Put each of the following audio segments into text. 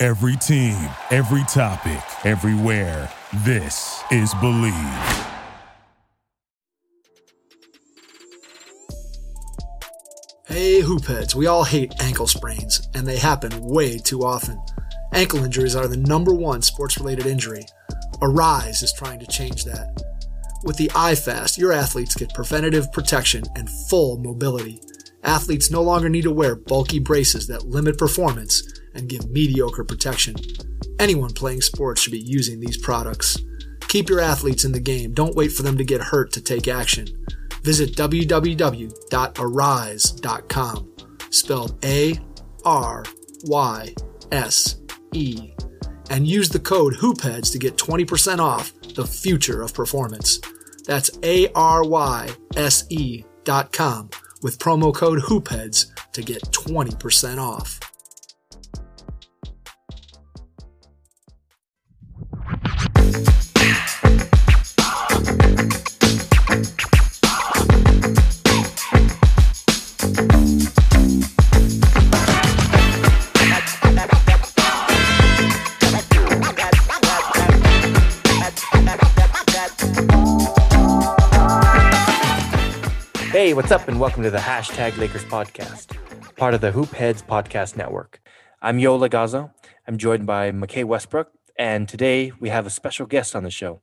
Every team, every topic, everywhere. This is Believe. Hey, hoopheads, we all hate ankle sprains, and they happen way too often. Ankle injuries are the number one sports related injury. Aryse is trying to change that. With the iFast, your athletes get preventative protection and full mobility. Athletes no longer need to wear bulky braces that limit performance and give mediocre protection. Anyone playing sports should be using these products. Keep your athletes in the game. Don't wait for them to get hurt to take action. Visit www.aryse.com, spelled A R Y S E, and use the code HOOPHEADS to get 20% off the future of performance. That's A R Y S E dot com with promo code HOOPHEADS to get 20% off. What's up, and welcome to the hashtag Lakers podcast, part of the Hoop Heads podcast network. I'm Yola Gazo. I'm joined by McKay Westbrook, and today we have a special guest on the show.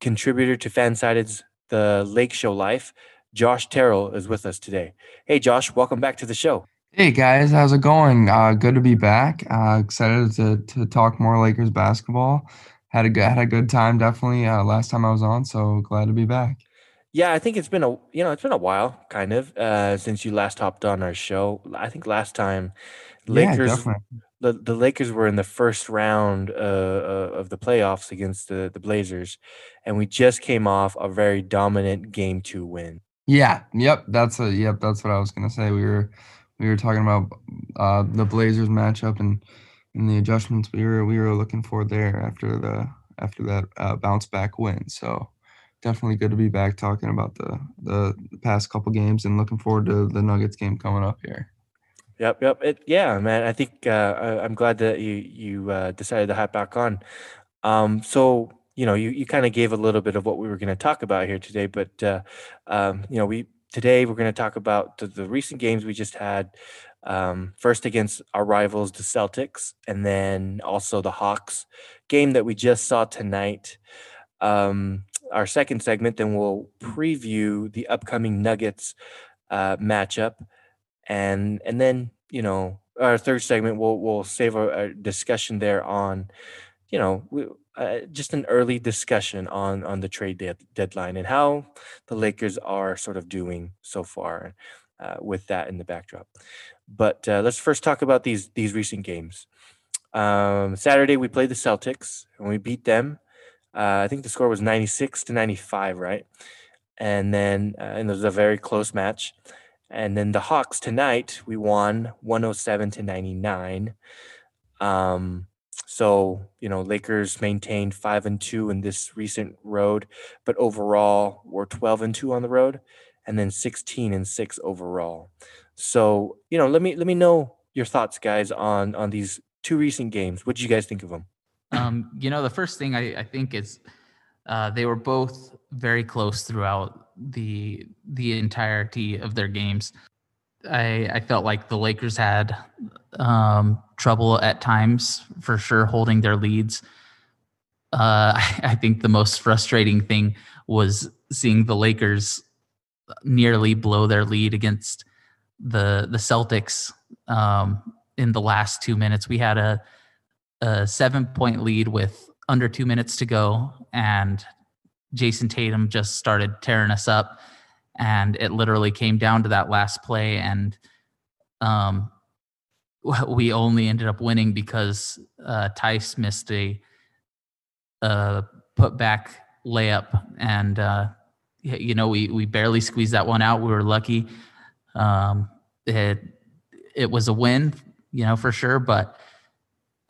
Contributor to Fansided's The Lake Show Life, Josh Terrell is with us today. Hey, Josh, welcome back to the show. Hey guys, how's it going? Uh, good to be back. Uh, excited to to talk more Lakers basketball. Had a good had a good time definitely uh, last time I was on, so glad to be back. Yeah, I think it's been a you know it's been a while, kind of, uh, since you last hopped on our show. I think last time Lakers yeah, the, the Lakers were in the first round uh, uh, of the playoffs against the the Blazers, and we just came off a very dominant game two win. Yeah, yep, that's a yep, that's what I was gonna say. We were we were talking about uh, the Blazers matchup and and the adjustments we were we were looking for there after the after that uh, bounce back win. So definitely good to be back talking about the the past couple games and looking forward to the Nuggets game coming up here. Yep, yep. It, yeah, man. I think uh, I, I'm glad that you you uh, decided to hop back on. Um, so you know, you you kind of gave a little bit of what we were going to talk about here today, but uh, um, you know, we today we're going to talk about the, the recent games we just had. Um, first against our rivals, the Celtics, and then also the Hawks game that we just saw tonight. Um, our second segment, then we'll preview the upcoming Nuggets uh, matchup, and and then you know our third segment we'll we'll save a, a discussion there on, you know, we, uh, just an early discussion on on the trade de- deadline and how the Lakers are sort of doing so far uh, with that in the backdrop. But uh, let's first talk about these these recent games. Um, Saturday we played the Celtics and we beat them uh, I think the score was 96 to 95, right? And then, uh, and it was a very close match. And then the Hawks tonight, we won 107 to 99. Um, so, you know, Lakers maintained five and two in this recent road, but overall we're 12 and two on the road and then 16 and six overall. So, you know, let me, let me know your thoughts guys on, on these two recent games. What did you guys think of them? Um, you know, the first thing I, I think is uh, they were both very close throughout the the entirety of their games. I I felt like the Lakers had um, trouble at times for sure holding their leads. Uh, I, think the most frustrating thing was seeing the Lakers nearly blow their lead against the the Celtics um, in the last two minutes. We had a a seven point lead with under two minutes to go, and Jayson Tatum just started tearing us up. And it literally came down to that last play. And um, we only ended up winning because uh, Theis missed a uh, put back layup, and uh, you know we we barely squeezed that one out. We were lucky. Um, it it was a win, you know for sure, but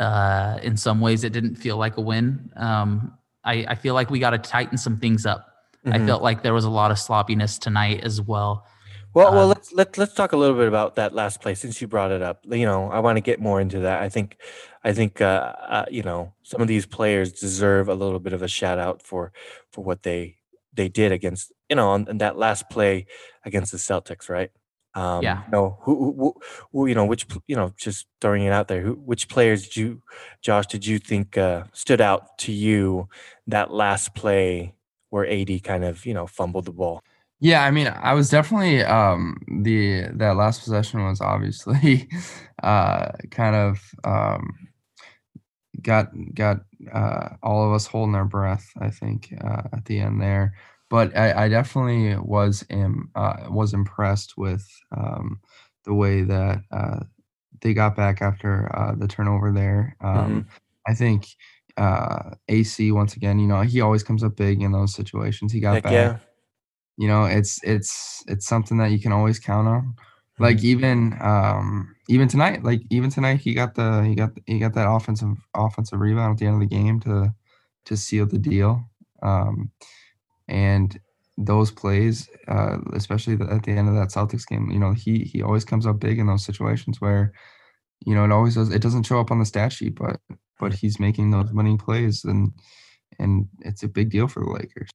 uh, in some ways it didn't feel like a win. Um, I, I feel like we got to tighten some things up. Mm-hmm. I felt like there was a lot of sloppiness tonight as well. Well, well, um, let's let let's talk a little bit about that last play since you brought it up. You know, I want to get more into that. I think, I think, uh, uh, you know, some of these players deserve a little bit of a shout out for for what they they did against you know on, on that last play against the Celtics, right? Um, yeah. You know, who, who, who, you know, which, you know, just throwing it out there, who, which players did you, Josh, did you think uh, stood out to you that last play where AD kind of, you know, fumbled the ball? Yeah, I mean, I was definitely um the that last possession was obviously uh kind of um got got uh all of us holding our breath, I think, uh at the end there but I, I definitely was am uh, was impressed with um, the way that uh, they got back after uh, the turnover there. Um, mm-hmm. I think uh, AC once again, you know, he always comes up big in those situations. He got Heck back. Yeah. You know, it's it's it's something that you can always count on. Mm-hmm. Like even um, even tonight, like even tonight, he got the he got he got that offensive offensive rebound at the end of the game to to seal the deal. Um, and those plays, uh, especially at the end of that Celtics game, you know, he he always comes up big in those situations where, you know, it always does. It doesn't show up on the stat sheet, but but he's making those winning plays, and and it's a big deal for the Lakers.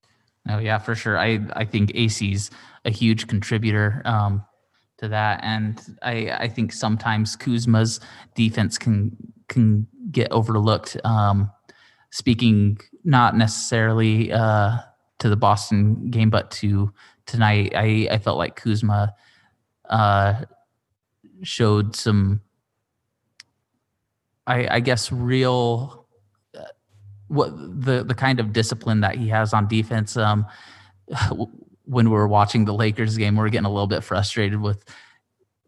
Oh yeah, for sure. I I think AC's a huge contributor um, to that, and I I think sometimes Kuzma's defense can can get overlooked. Um, speaking not necessarily. Uh, to the Boston game, but to tonight, I, I felt like Kuzma uh, showed some, I, I guess, real uh, what the the kind of discipline that he has on defense. Um, when we were watching the Lakers game, we are getting a little bit frustrated with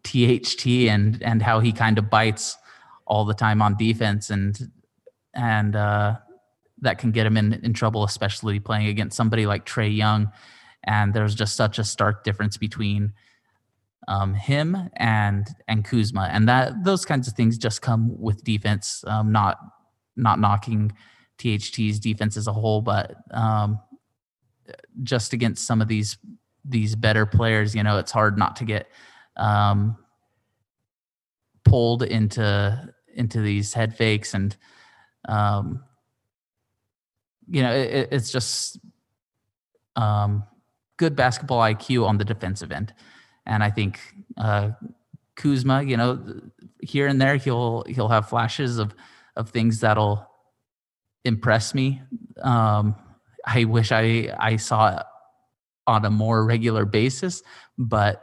THT and and how he kind of bites all the time on defense and and uh, that can get him in, in trouble, especially playing against somebody like Trae Young. And there's just such a stark difference between um, him and and Kuzma, and that those kinds of things just come with defense. Um, not not knocking THT's defense as a whole, but um, just against some of these these better players, you know, it's hard not to get um, pulled into into these head fakes and um, you know, it, it's just um, good basketball IQ on the defensive end, and I think uh, Kuzma, you know, here and there he'll he'll have flashes of of things that'll impress me. Um, I wish I I saw it on a more regular basis, but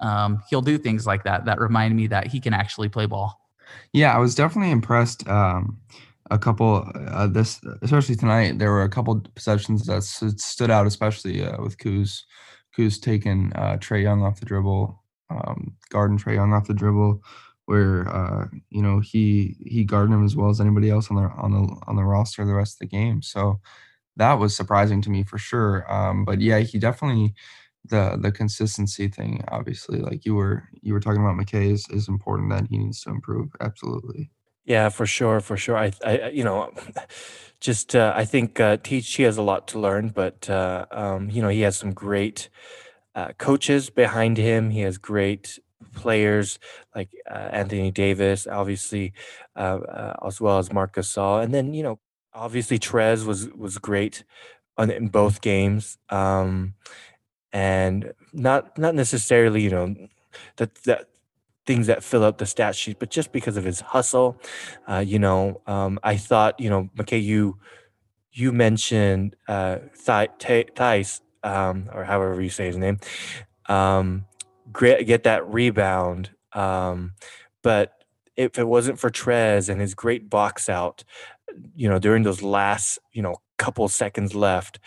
um, he'll do things like that that remind me that he can actually play ball. Yeah, I was definitely impressed. Um, a couple uh, this especially tonight there were a couple possessions that stood out especially uh, with Kuz Kuz taking uh, Trae Young off the dribble um, guarding Trae Young off the dribble where uh, you know he he guarded him as well as anybody else on the on the on the roster the rest of the game. So that was surprising to me for sure um, but yeah he definitely the the consistency thing obviously like you were you were talking about McKay is, is important that he needs to improve absolutely yeah, for sure, for sure. I, I, you know, just uh, I think uh, Teach he has a lot to learn, but uh, um, you know he has some great uh, coaches behind him. He has great players like uh, Anthony Davis, obviously, uh, uh, as well as Marc Gasol, and then you know obviously Trez was was great on in both games, um, and not not necessarily you know that that things that fill out the stat sheet, but just because of his hustle, uh, you know, um, I thought, you know, McKay, you you mentioned uh, Theis, um, or however you say his name, um, get, get that rebound. Um, but if it wasn't for Trez and his great box out, you know, during those last, you know, couple seconds left,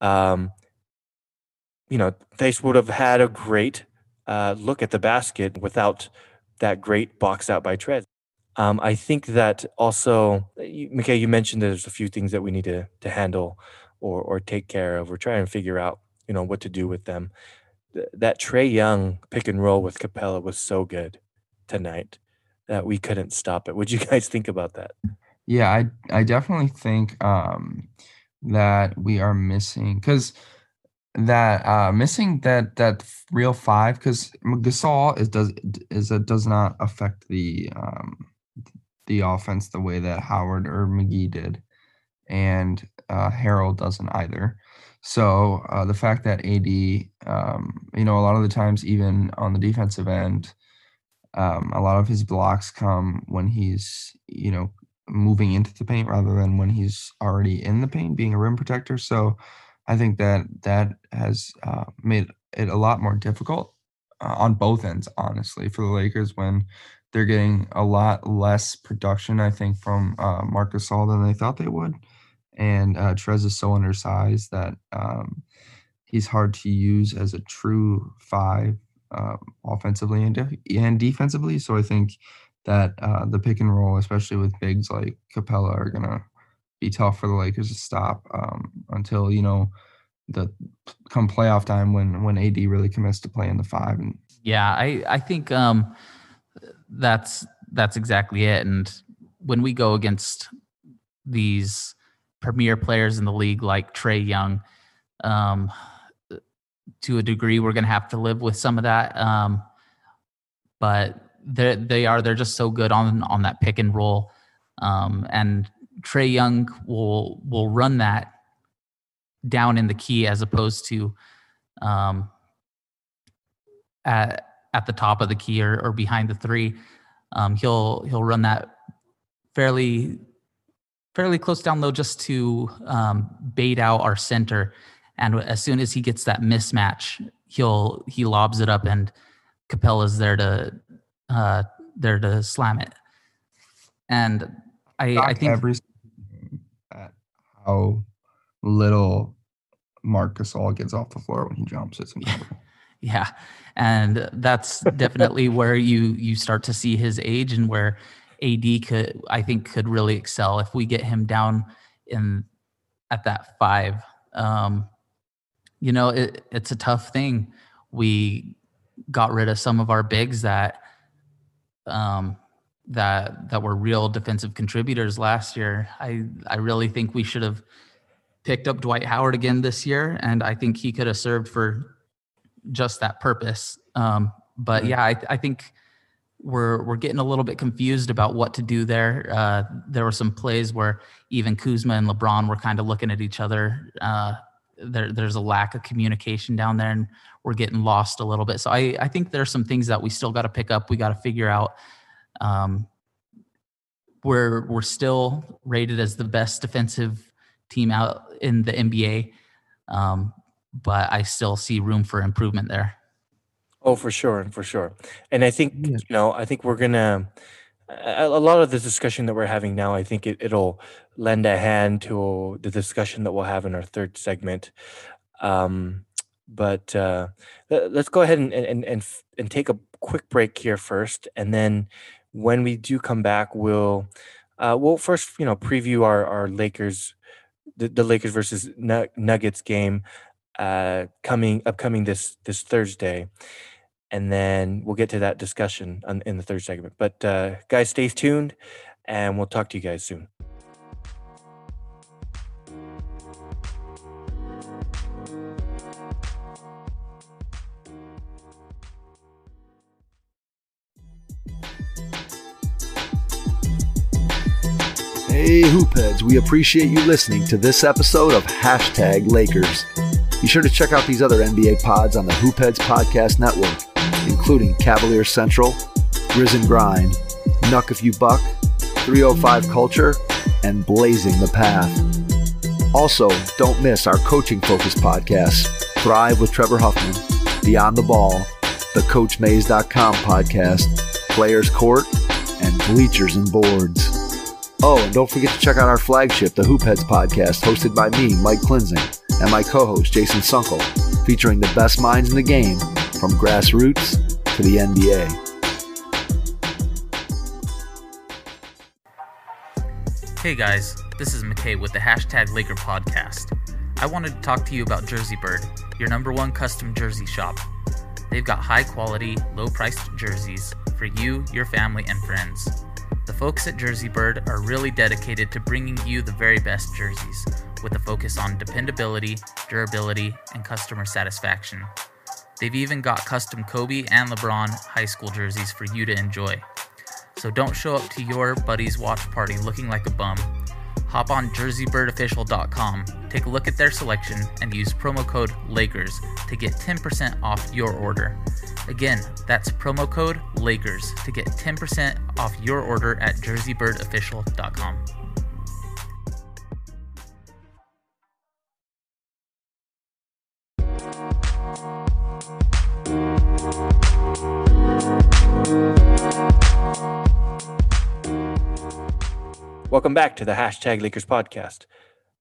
um, you know, Theis would have had a great uh, look at the basket without that great box out by Trez. Um, I think that also, Mikhail, you mentioned there's a few things that we need to to handle or or take care of. We're trying to figure out, you know, what to do with them. Th- that Trae Young pick and roll with Capela was so good tonight that we couldn't stop it. Would you guys think about that? Yeah, I I definitely think um, that we are missing because that uh missing that that real five because Gasol is does is it does not affect the um the offense the way that Howard or McGee did, and uh, Harrell doesn't either. So uh, the fact that AD, um, you know, a lot of the times even on the defensive end, um, a lot of his blocks come when he's you know moving into the paint rather than when he's already in the paint, being a rim protector. So I think that that has uh, made it a lot more difficult uh, on both ends, honestly, for the Lakers when they're getting a lot less production, I think, from uh, Marc Gasol than they thought they would. And uh, Trez is so undersized that um, he's hard to use as a true five uh, offensively and, and defensively. So I think that uh, the pick and roll, especially with bigs like Capela, are going to be tough for the Lakers to stop um, until, you know, the come playoff time when when AD really commits to playing the five and yeah I I think um that's that's exactly it. And when we go against these premier players in the league like Trae Young, um, to a degree, we're going to have to live with some of that. Um, but they they are they're just so good on on that pick and roll, um, and Trae Young will will run that down in the key as opposed to um, at at the top of the key or, or behind the three. Um, he'll he'll run that fairly fairly close down low just to um, bait out our center. And as soon as he gets that mismatch, he'll he lobs it up, and Capela's there to uh, there to slam it. And I, I think every how little Marc Gasol gets off the floor when he jumps. It's incredible. Yeah, and that's definitely where you you start to see his age and where AD could I think could really excel if we get him down in at that five. Um, you know, it, it's a tough thing. We got rid of some of our bigs that um, that that were real defensive contributors last year. I I really think we should have picked up Dwight Howard again this year, and I think he could have served for just that purpose. Um, but yeah, I, I, think we're we're getting a little bit confused about what to do there. Uh, there were some plays where even Kuzma and LeBron were kind of looking at each other. Uh, there, there's a lack of communication down there, and we're getting lost a little bit. So I, I think there's some things that we still got to pick up. We got to figure out. Um, we're we're still rated as the best defensive team out in the NBA. Um, but I still see room for improvement there. Oh, for sure, for sure. And I think yeah. you know, I think we're gonna a, a, lot of the discussion that we're having now. I think it, it'll lend a hand to the discussion that we'll have in our third segment. Um, but uh, let's go ahead and, and and and take a quick break here first, and then when we do come back, we'll uh, we'll first you know preview our our Lakers the, the Lakers versus Nuggets game uh, coming upcoming this this Thursday, and then we'll get to that discussion on, in the third segment. But uh, guys, stay tuned, and we'll talk to you guys soon. Hey, Hoopheads, we appreciate you listening to this episode of Hashtag Lakers. Be sure to check out these other NBA pods on the Hoopheads Podcast Network, including Cavalier Central, and Grind, Nuck If You Buck, 305 Culture, and Blazing the Path. Also, don't miss our coaching focused podcasts Thrive with Trevor Huffman, Beyond the Ball, the CoachMaze.com podcast, Players Court, and Bleachers and Boards. Oh, and don't forget to check out our flagship, the Hoopheads podcast, hosted by me, Mike Klinzing, and my co host, Jason Sunkle, featuring the best minds in the game from grassroots to the NBA. Hey guys, this is McKay with the hashtag Laker podcast. I wanted to talk to you about Jersey Bird, your number one custom jersey shop. They've got high quality, low priced jerseys for you, your family, and friends. The folks at Jersey Bird are really dedicated to bringing you the very best jerseys, with a focus on dependability, durability, and customer satisfaction. They've even got custom Kobe and LeBron high school jerseys for you to enjoy. So don't show up to your buddy's watch party looking like a bum. Hop on jerseybirdofficial.com, take a look at their selection, and use promo code LAKERS to get 10% off your order. Again, that's promo code LAKERS to get 10% off your order at jerseybirdofficial.com. Welcome back to the hashtag Lakers podcast.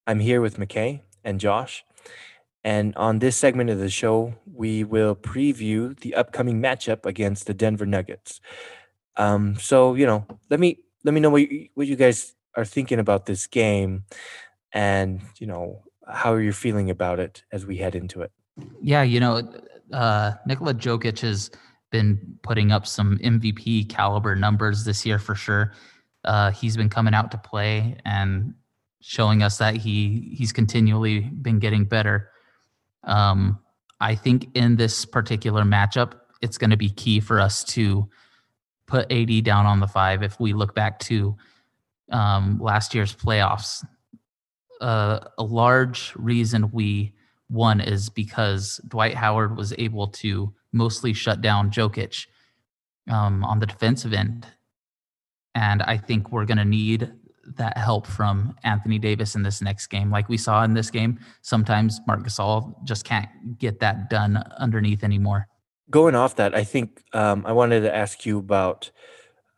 I'm here with McKay and Josh. And on this segment of the show, we will preview the upcoming matchup against the Denver Nuggets. Um, so, you know, let me let me know what you, what you guys are thinking about this game and, you know, how you're feeling about it as we head into it. Yeah, you know, uh, Nikola Jokic has been putting up some MVP caliber numbers this year for sure. Uh, he's been coming out to play and showing us that he he's continually been getting better. Um, I think in this particular matchup, it's going to be key for us to put AD down on the five. If we look back to um, last year's playoffs, uh, a large reason we won is because Dwight Howard was able to mostly shut down Jokic um, on the defensive end. And I think we're going to need that help from Anthony Davis in this next game. Like we saw in this game, sometimes Marc Gasol just can't get that done underneath anymore. Going off that, I think um, I wanted to ask you about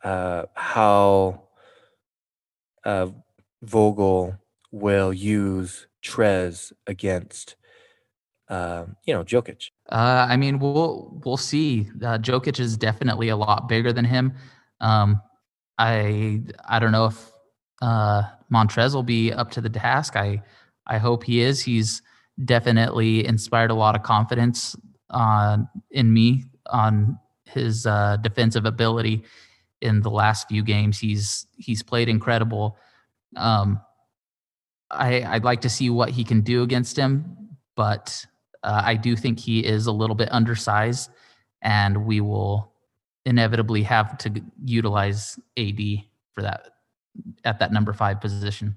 uh, how uh, Vogel will use Trez against, uh, you know, Jokic. Uh, I mean, we'll we'll see. Uh, Jokic is definitely a lot bigger than him. Um, I I don't know if uh, Montrez will be up to the task. I I hope he is. He's definitely inspired a lot of confidence uh, in me on his uh, defensive ability in the last few games. He's he's played incredible. Um, I I'd like to see what he can do against him, but uh, I do think he is a little bit undersized, and we will inevitably have to utilize AD for that at that number five position.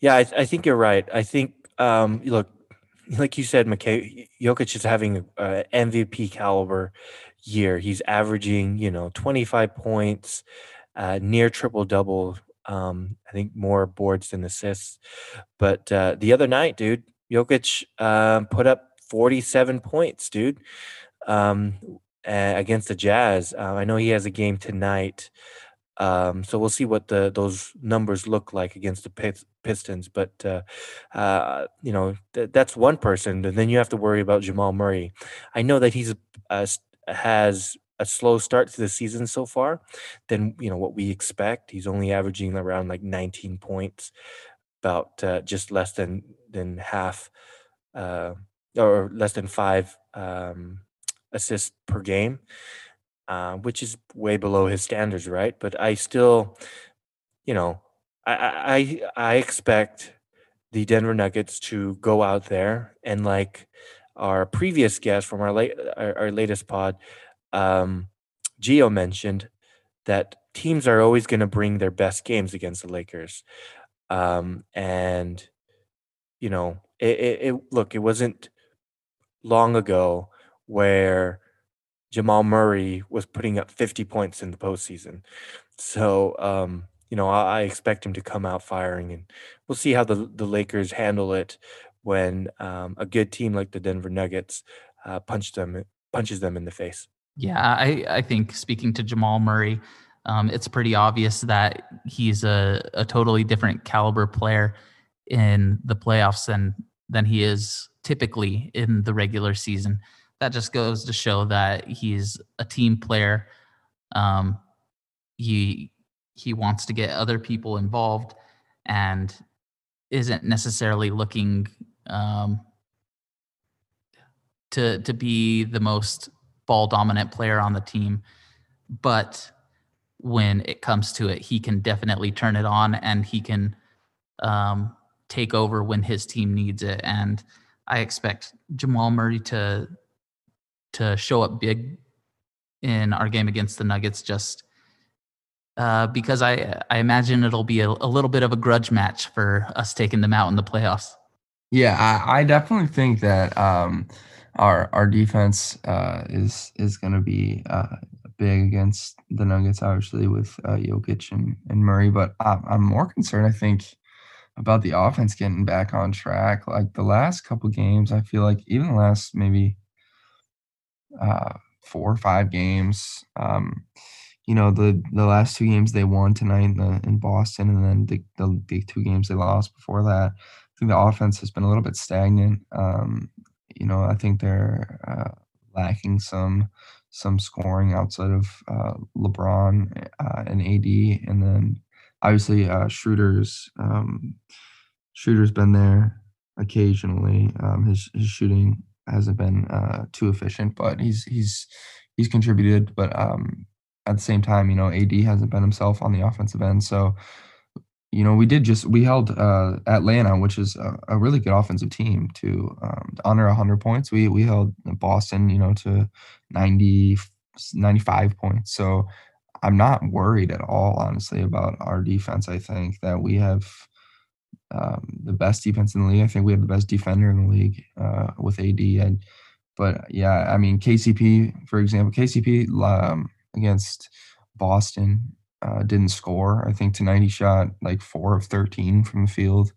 Yeah, I, I think you're right. I think um, look, like you said, McKay, Jokic is having a, MVP caliber year. He's averaging, you know, 25 points, uh, near triple double. Um, I think more boards than assists. But uh, the other night, dude, Jokic uh, put up 47 points, dude, um, against the Jazz. Uh, I know he has a game tonight. Um, so we'll see what the those numbers look like against the Pistons. But uh, uh, you know th- that's one person. And then you have to worry about Jamal Murray. I know that he's uh, has a slow start to the season so far than you know what we expect. He's only averaging around like 19 points, about uh, just less than than half, uh, or less than five um, assists per game. Uh, which is way below his standards, right? But I still, you know, I, I I expect the Denver Nuggets to go out there and like our previous guest from our late our, our latest pod, um, Geo mentioned that teams are always going to bring their best games against the Lakers, um, and you know, it, it, it look it wasn't long ago where Jamal Murray was putting up 50 points in the postseason. So, um, you know, I, I, expect him to come out firing, and we'll see how the the Lakers handle it when um, a good team like the Denver Nuggets uh, punch them punches them in the face. Yeah, I I think speaking to Jamal Murray, um, it's pretty obvious that he's a, a totally different caliber player in the playoffs than than he is typically in the regular season that just goes to show that he's a team player. Um, he he wants to get other people involved, and isn't necessarily looking um, to to be the most ball dominant player on the team, but when it comes to it, he can definitely turn it on and he can um, take over when his team needs it. And I expect Jamal Murray to to show up big in our game against the Nuggets just uh, because I I imagine it'll be a, a, little bit of a grudge match for us taking them out in the playoffs. Yeah, I, I definitely think that um, our our defense uh, is is going to be uh, big against the Nuggets, obviously with uh, Jokic and, and Murray. But I'm, I'm more concerned, I think, about the offense getting back on track. Like the last couple games, I feel like even the last maybe uh, four or five games. Um, you know the the last two games they won tonight in, the, in Boston, and then the, the, the two games they lost before that. I think the offense has been a little bit stagnant. Um, you know, I think they're uh, lacking some some scoring outside of uh, LeBron uh, and AD, and then obviously uh, Schroeder's um, Schroeder's been there occasionally. Um, his his shooting hasn't been uh, too efficient, but he's he's he's contributed. But um, at the same time, you know, AD hasn't been himself on the offensive end. So, you know, we did just we held uh, Atlanta, which is a, a really good offensive team, to, um, under 100 points. We we held Boston, you know, to 90 95 points. So, I'm not worried at all, honestly, about our defense. I think that we have um, the best defense in the league. I think we have the best defender in the league uh, with AD. And, but yeah, I mean KCP, for example, KCP um, against Boston uh, didn't score. I think tonight he shot like four of 13 from the field.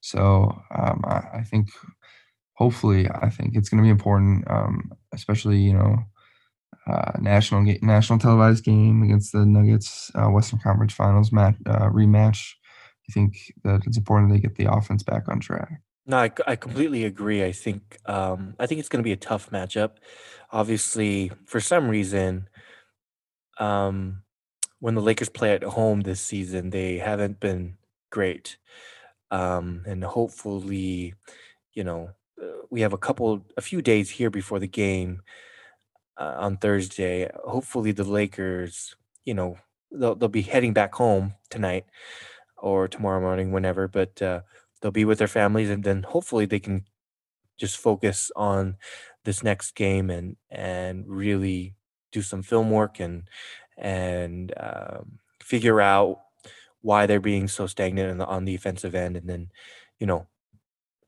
So um, I, I, think hopefully I think it's going to be important, um, especially you know uh, national national televised game against the Nuggets uh, Western Conference Finals match uh, rematch. I think that it's important they get the offense back on track. No, I, I completely agree. I think um, I think it's going to be a tough matchup. Obviously, for some reason, um, when the Lakers play at home this season, they haven't been great. Um, and hopefully, you know, uh, we have a couple, a few days here before the game uh, on Thursday. Hopefully, the Lakers, you know, they'll they'll be heading back home tonight or tomorrow morning, whenever. But uh, they'll be with their families, and then hopefully they can just focus on this next game and and really do some film work and and um, figure out why they're being so stagnant on the, on the offensive end, and then you know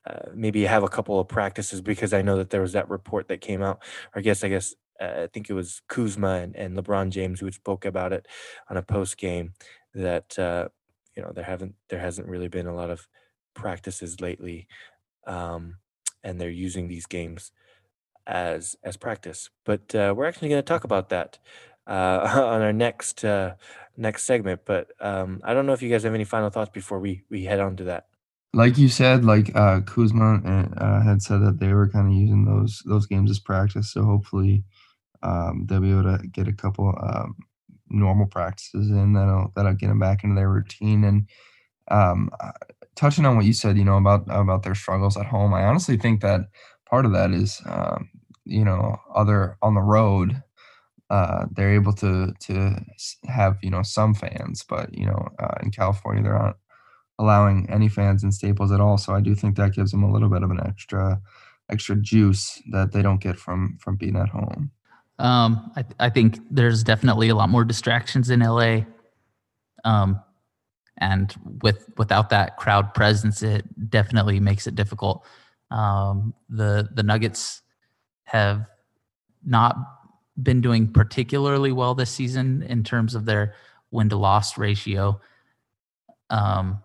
uh, maybe have a couple of practices because I know that there was that report that came out. I guess I guess uh, I think it was Kuzma and, and LeBron James who spoke about it on a post game that uh, you know there haven't there hasn't really been a lot of practices lately, um, and they're using these games as as practice. But uh, we're actually going to talk about that uh, on our next uh, next segment. But um, I don't know if you guys have any final thoughts before we we head on to that. Like you said, like uh, Kuzma uh, had said that they were kind of using those those games as practice. So hopefully um, they'll be able to get a couple um, normal practices in that'll that'll get them back into their routine. And um, touching on what you said, you know about about their struggles at home, I honestly think that part of that is um, you know other on the road uh, they're able to to have you know some fans, but you know uh, in California they're not allowing any fans in Staples at all. So I do think that gives them a little bit of an extra extra juice that they don't get from from being at home. Um, I, I think there's definitely a lot more distractions in LA. Um, and with without that crowd presence, it definitely makes it difficult. Um, the the Nuggets have not been doing particularly well this season in terms of their win to loss ratio. Um,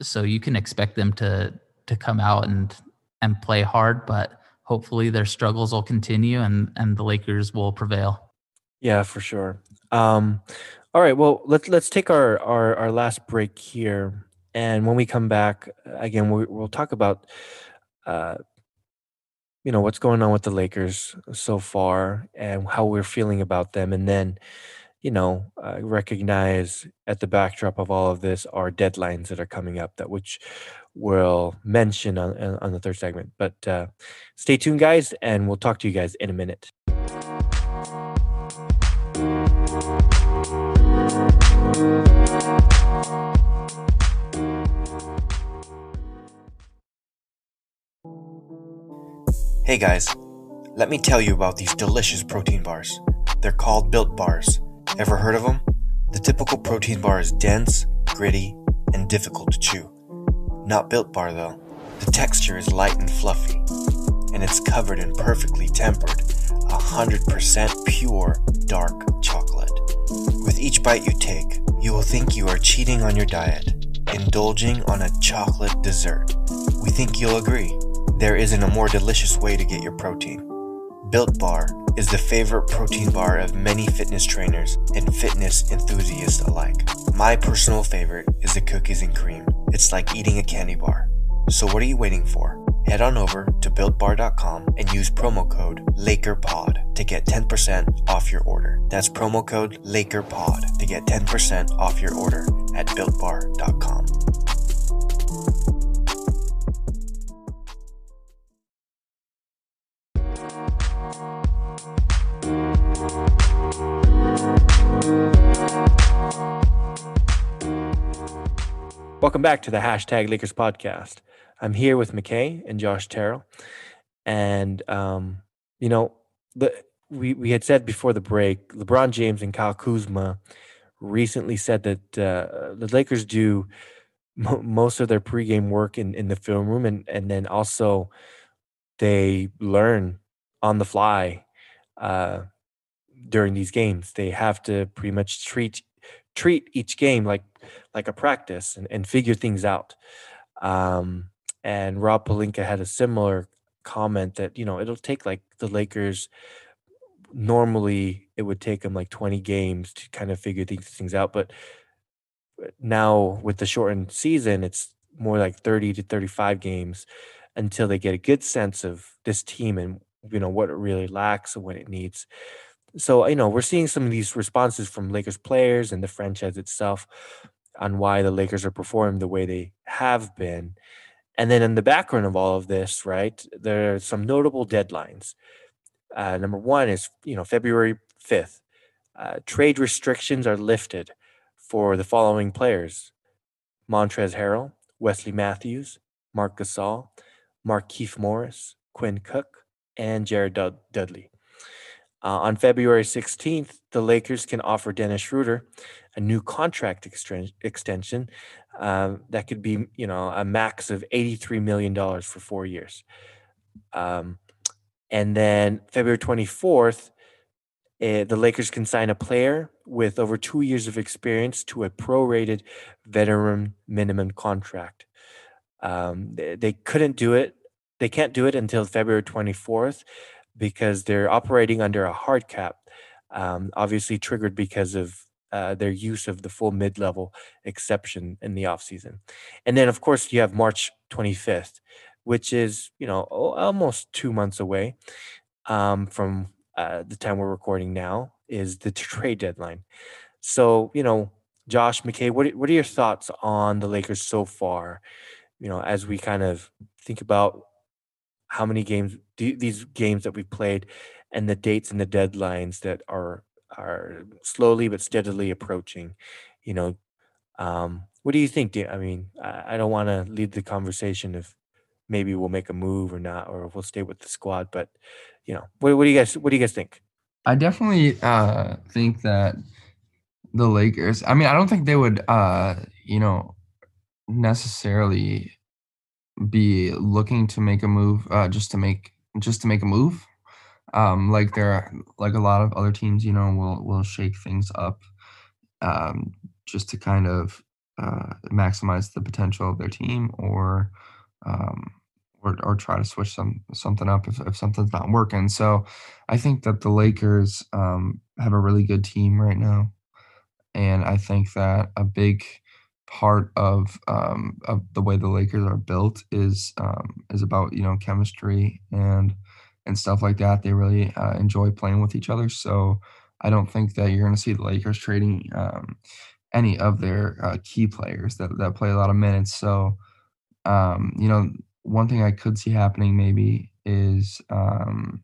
so you can expect them to to come out and and play hard, but hopefully their struggles will continue and and the Lakers will prevail. Yeah, for sure. Um, all right, well let's let's take our our, our last break here, and when we come back again, we, will talk about uh, you know what's going on with the Lakers so far and how we're feeling about them, and then you know, uh, recognize at the backdrop of all of this are deadlines that are coming up that which we'll mention on, on the third segment. But uh, stay tuned, guys, and we'll talk to you guys in a minute. Hey guys, let me tell you about these delicious protein bars. They're called Built Bars. Ever heard of them? The typical protein bar is dense, gritty, and difficult to chew. Not Built Bar though. The texture is light and fluffy, and it's covered in perfectly tempered, 100% pure dark chocolate. With each bite you take, you will think you are cheating on your diet, indulging on a chocolate dessert. We think you'll agree. There isn't a more delicious way to get your protein. Built Bar is the favorite protein bar of many fitness trainers and fitness enthusiasts alike. My personal favorite is the cookies and cream. It's like eating a candy bar. So what are you waiting for? Head on over to builtbar.com and use promo code LakerPod to get 10% off your order. That's promo code LakerPod to get 10% off your order at builtbar.com. Welcome back to the hashtag Lakers podcast. I'm here with McKay and Josh Terrell. And, um, you know, the, we, we had said before the break, LeBron James and Kyle Kuzma recently said that uh, the Lakers do mo- most of their pregame work in, in the film room. And, and then also they learn on the fly uh, during these games. They have to pretty much treat treat each game like like a practice and, and figure things out. Um, and Rob Pelinka had a similar comment that you know it'll take like the Lakers. Normally, it would take them like 20 games to kind of figure these things out, but now with the shortened season, it's more like 30 to 35 games until they get a good sense of this team and you know what it really lacks and what it needs so you know we're seeing some of these responses from Lakers players and the franchise itself on why the Lakers are performing the way they have been. And then in the background of all of this, right, there are some notable deadlines. Uh, number one is you know February fifth, uh, trade restrictions are lifted for the following players: Montrezl Harrell, Wesley Matthews, Marc Gasol, Markieff Morris, Quinn Cook, and Jared Dudley. Uh, on February 16th, the Lakers can offer Dennis Schroeder a new contract extension uh, that could be, you know, a max of $83 million for four years. Um, and then February 24th, uh, eh, the Lakers can sign a player with over two years of experience to a prorated veteran minimum contract. Um, they, they couldn't do it. They can't do it until February 24th because they're operating under a hard cap, um, obviously triggered because of uh, their use of the full mid-level exception in the offseason. And then, of course, you have March 25th, which is, you know, almost two months away um, from uh, the time we're recording now is the trade deadline. So, you know, Josh McKay, what, what are your thoughts on the Lakers so far? You know, as we kind of think about how many games these games that we've played and the dates and the deadlines that are are slowly but steadily approaching you know um, what do you think i mean i, I don't want to lead the conversation if maybe we'll make a move or not or we'll stay with the squad but you know what, what do you guys what do you guys think i definitely uh, think that the lakers i mean i don't think they would uh, you know necessarily be looking to make a move uh, just to make just to make a move. Um, like there, like a lot of other teams, you know, will will shake things up um, just to kind of uh, maximize the potential of their team, or um, or or try to switch some something up if, if something's not working. So, I think that the Lakers um, have a really good team right now, and I think that a big part of um, of the way the Lakers are built is um, is about you know chemistry and and stuff like that. They really uh, enjoy playing with each other. So I don't think that you're going to see the Lakers trading um, any of their uh, key players that, that play a lot of minutes. So, um, you know, one thing I could see happening maybe is um,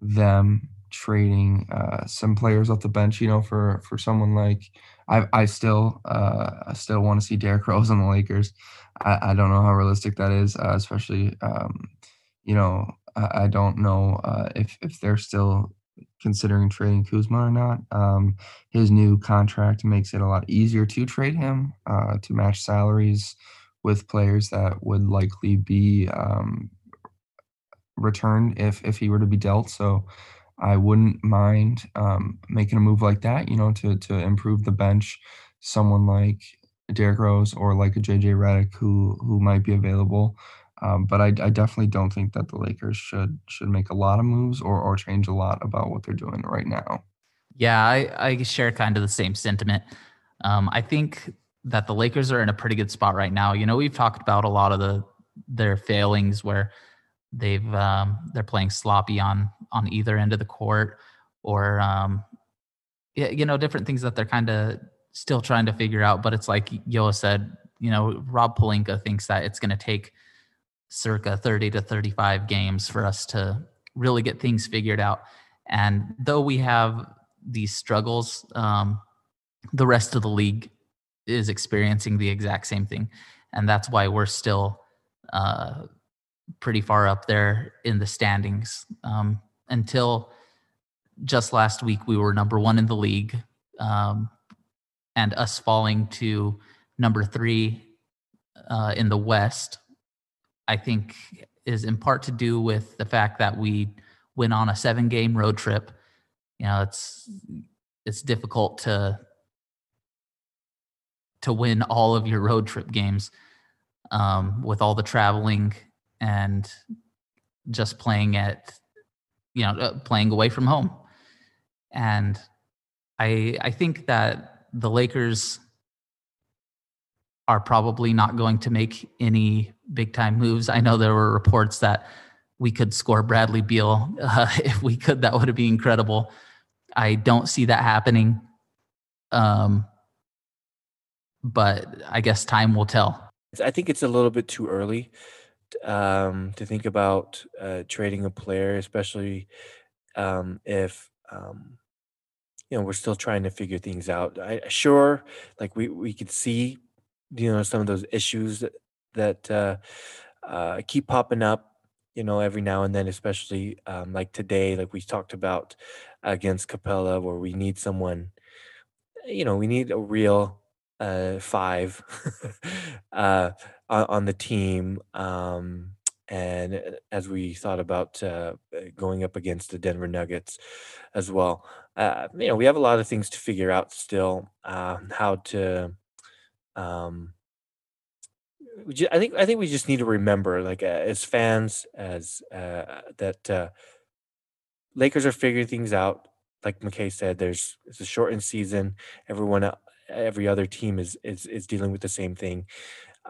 them trading uh, some players off the bench. You know, for for someone like I I still uh, I still want to see Derrick Rose on the Lakers. I, I don't know how realistic that is, uh, especially um, you know I, don't know uh, if if they're still considering trading Kuzma or not. Um, his new contract makes it a lot easier to trade him uh, to match salaries with players that would likely be um, returned if if he were to be dealt. So I wouldn't mind um, making a move like that, you know, to to improve the bench. Someone like Derrick Rose or like a JJ Redick who who might be available. Um, but I, I definitely don't think that the Lakers should should make a lot of moves or or change a lot about what they're doing right now. Yeah, I, I share kind of the same sentiment. Um, I think that the Lakers are in a pretty good spot right now. You know, we've talked about a lot of the their failings where they've um, they're playing sloppy on on either end of the court or um, you know different things that they're kind of still trying to figure out. But it's like Yoa said, you know, Rob Pelinka thinks that it's going to take circa 30 to 35 games for us to really get things figured out. And though we have these struggles, um, the rest of the league is experiencing the exact same thing, and that's why we're still uh, pretty far up there in the standings. Um, until just last week, we were number one in the league, um, and us falling to number three uh, in the West, I think, is in part to do with the fact that we went on a seven-game road trip. You know, it's it's difficult to to win all of your road trip games um, with all the traveling and just playing at you know uh, playing away from home and i i think that the lakers are probably not going to make any big time moves. I know there were reports that we could score bradley beal uh, if we could that would be incredible. I don't see that happening. Um but i guess time will tell. I think it's a little bit too early um, to think about uh, trading a player, especially um, if um, you know we're still trying to figure things out. I sure, like we we could see, you know, some of those issues that uh, uh, keep popping up. You know, every now and then, especially um, like today, like we talked about against Capela where we need someone. You know, we need a real uh, five uh, on, the team. Um, and as we thought about uh, going up against the Denver Nuggets as well, uh, you know, we have a lot of things to figure out still. Uh, how to, um, we ju- I think, I think we just need to remember, like uh, as fans, as uh, that uh, Lakers are figuring things out. Like McKay said, there's it's a shortened season. Everyone every other team is is is dealing with the same thing.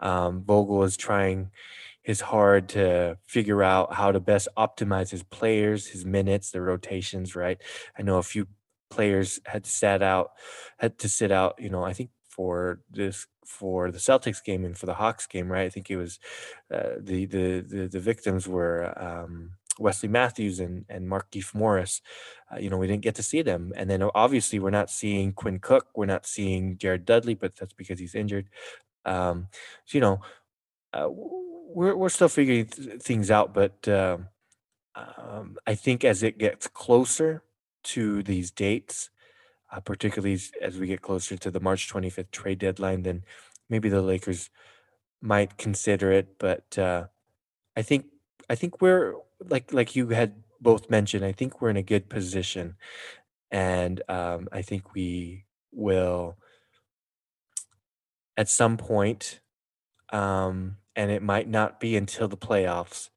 Um, Vogel is trying his hard to figure out how to best optimize his players, his minutes, the rotations. Right. I know a few players had sat out, had to sit out. You know, I think for this for the Celtics game and for the Hawks game, right? I think it was uh, the, the the the victims were um, Wesley Matthews and and Markieff Morris. Uh, you know, we didn't get to see them, and then obviously we're not seeing Quinn Cook, we're not seeing Jared Dudley, but that's because he's injured. Um, so you know, uh, we're we're still figuring th- things out, but uh, um, I think as it gets closer to these dates, uh, particularly as we get closer to the March 25th trade deadline, then maybe the Lakers might consider it. But uh, I think I think we're like like you had both mentioned, I think we're in a good position, and um, I think we will at some point, um, and it might not be until the playoffs,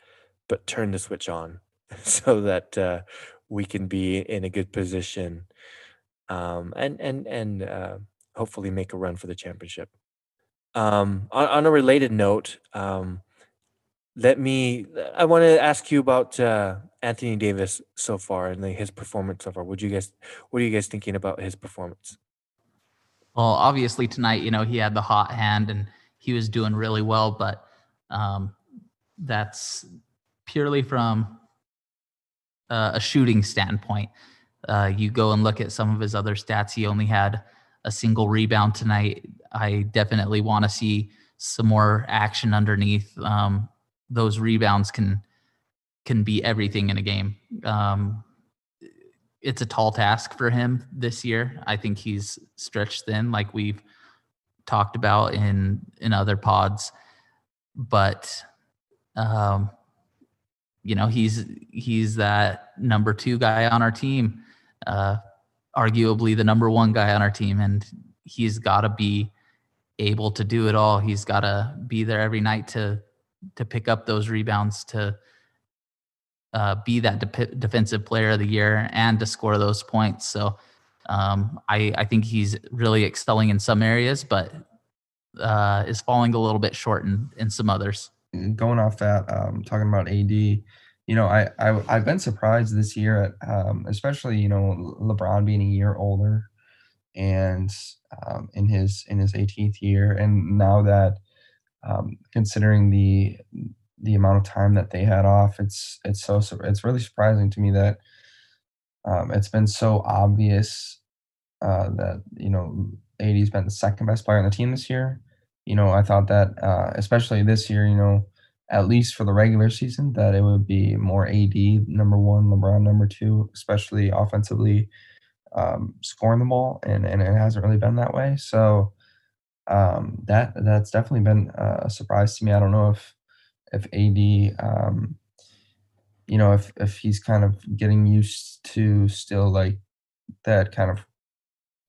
but turn the switch on so that uh, we can be in a good position um, and and and uh, hopefully make a run for the championship. Um, on, on a related note, um, let me. I want to ask you about uh, Anthony Davis so far and his performance so far. What you guys? What are you guys thinking about his performance? Well, obviously tonight, you know, he had the hot hand and he was doing really well, but um, that's purely from uh, a shooting standpoint. Uh, you go and look at some of his other stats. He only had a single rebound tonight. I definitely want to see some more action underneath. Um, those rebounds can can be everything in a game. Um, it's a tall task for him this year. I think he's stretched thin, like we've talked about in in other pods. But um, you know, he's he's that number two guy on our team, uh, arguably the number one guy on our team, and he's got to be able to do it all. He's got to be there every night to to pick up those rebounds to uh, be that de- defensive player of the year and to score those points. So um, I, I think he's really excelling in some areas, but uh, is falling a little bit short in, in some others. Going off that, um, talking about AD, you know, I, I I've been surprised this year at, um, especially you know LeBron being a year older, and um, in his in his 18th year, and now that um, considering the the amount of time that they had off. It's it's so it's really surprising to me that um, it's been so obvious uh, that you know AD's been the second best player on the team this year. You know, I thought that uh, especially this year, you know, at least for the regular season, that it would be more AD number one, LeBron number two, especially offensively um, scoring the ball, and and it hasn't really been that way. So um, that that's definitely been a surprise to me. I don't know if if AD, um, you know, if if he's kind of getting used to still like that kind of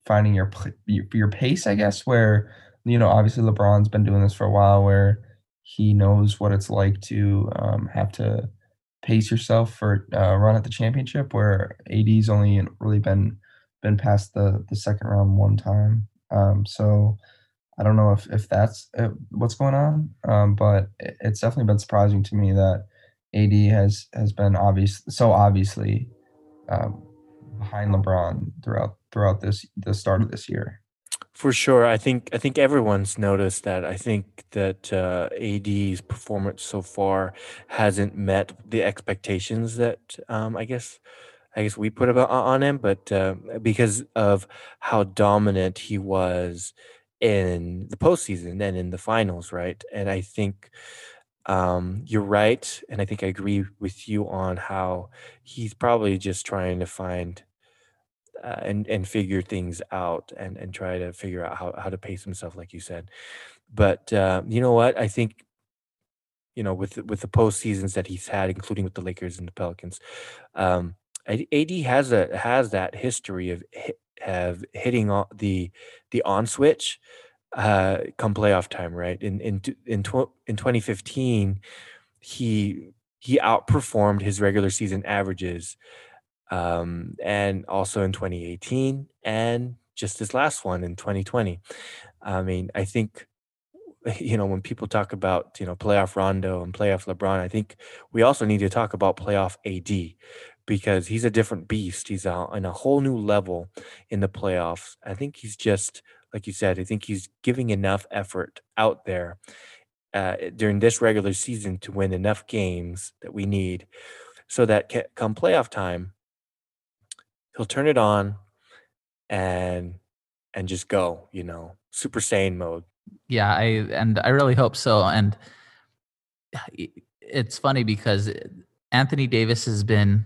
finding your your pace, I guess. Where you know, obviously LeBron's been doing this for a while, where he knows what it's like to um, have to pace yourself for uh, run at the championship. Where AD's only really been been past the the second round one time. Um, so I don't know if if that's uh, what's going on, um, but it's definitely been surprising to me that AD has has been obvious so obviously um, behind LeBron throughout throughout this the start of this year. For sure, I think I think everyone's noticed that. I think that uh, AD's performance so far hasn't met the expectations that um, I guess I guess we put about on him, but uh, because of how dominant he was in the postseason and in the finals, right? And I think um, you're right, and I think I agree with you on how he's probably just trying to find uh, and and figure things out and and try to figure out how how to pace himself, like you said. But uh, you know what? I think you know with with the post seasons that he's had, including with the Lakers and the Pelicans, um, AD has a has that history of have hitting the the on switch uh, come playoff time, right? In in in tw- in 2015, he he outperformed his regular season averages, um, and also in 2018 and just this last one in 2020. I mean, I think you know when people talk about you know playoff Rondo and playoff LeBron, I think we also need to talk about playoff AD because he's a different beast. He's on a whole new level in the playoffs. I think he's just like you said. I think he's giving enough effort out there uh, during this regular season to win enough games that we need, so that come playoff time, he'll turn it on and and just go. You know, Super Saiyan mode. Yeah, I and I really hope so. And it's funny because Anthony Davis has been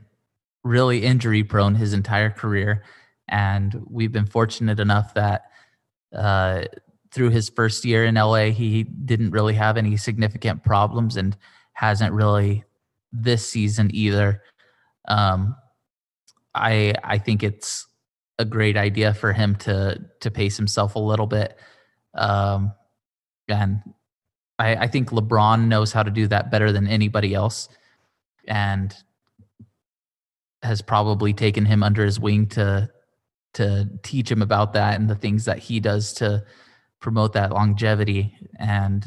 really injury prone his entire career. And we've been fortunate enough that uh, through his first year in LA, he didn't really have any significant problems and hasn't really this season either. Um, I I think it's a great idea for him to to pace himself a little bit. Um, and I, I think LeBron knows how to do that better than anybody else. And has probably taken him under his wing to to teach him about that and the things that he does to promote that longevity and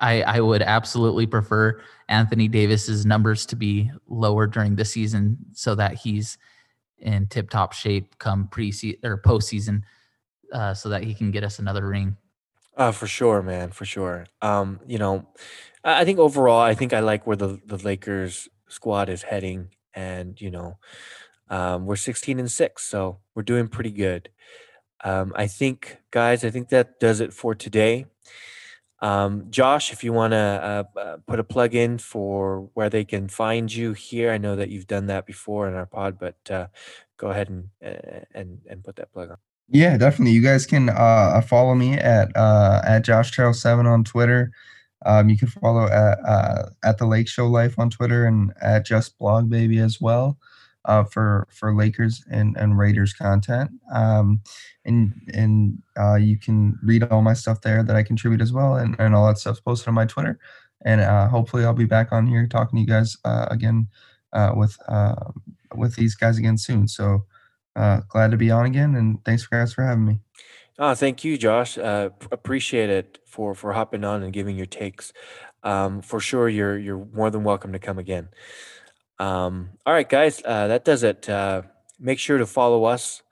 I, I would absolutely prefer Anthony Davis's numbers to be lower during the season so that he's in tip top shape come pre or postseason uh, so that he can get us another ring. Uh, for sure, man, for sure. Um, you know, I think overall, I think I like where the, the Lakers squad is heading. And, you know, um, we're 16 and six, so we're doing pretty good. Um, I think, guys, I think that does it for today. Um, Josh, if you want to uh, uh, put a plug in for where they can find you here, I know that you've done that before in our pod, but uh, go ahead and and and put that plug on. Yeah, definitely. You guys can uh, follow me at uh, at Josh Trail Seven on Twitter. Um, you can follow at uh, at the Lake Show Life on Twitter and at Just Blog Baby as well uh, for for Lakers and, and Raiders content. Um, and and uh, you can read all my stuff there that I contribute as well, and, and all that stuff's posted on my Twitter. And uh, hopefully, I'll be back on here talking to you guys uh, again uh, with uh, with these guys again soon. So glad to be on again, and thanks for guys for having me. Oh, thank you, Josh. appreciate it for for hopping on and giving your takes. Um, for sure, you're you're more than welcome to come again. Um, all right, guys, uh, that does it. Uh, make sure to follow us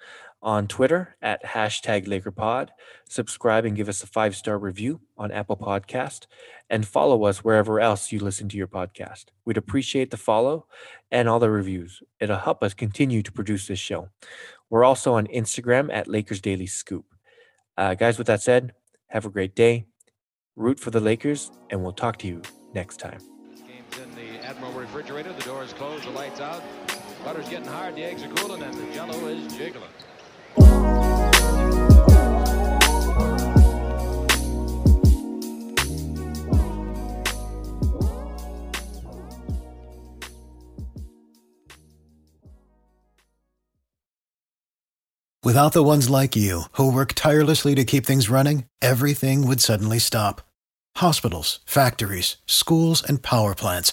on Twitter at hashtag LakerPod. Subscribe and give us a five star review on Apple Podcast, and follow us wherever else you listen to your podcast. We'd appreciate the follow and all the reviews. It'll help us continue to produce this show. We're also on Instagram at Lakers Daily Scoop. Uh, guys, with that said, have a great day. Root for the Lakers, and we'll talk to you next time. Admiral refrigerator. The door is closed, the lights out. Butter's getting hard, the eggs are cooling, and the jello is jiggling. Without the ones like you, who work tirelessly to keep things running, everything would suddenly stop. Hospitals, factories, schools, and power plants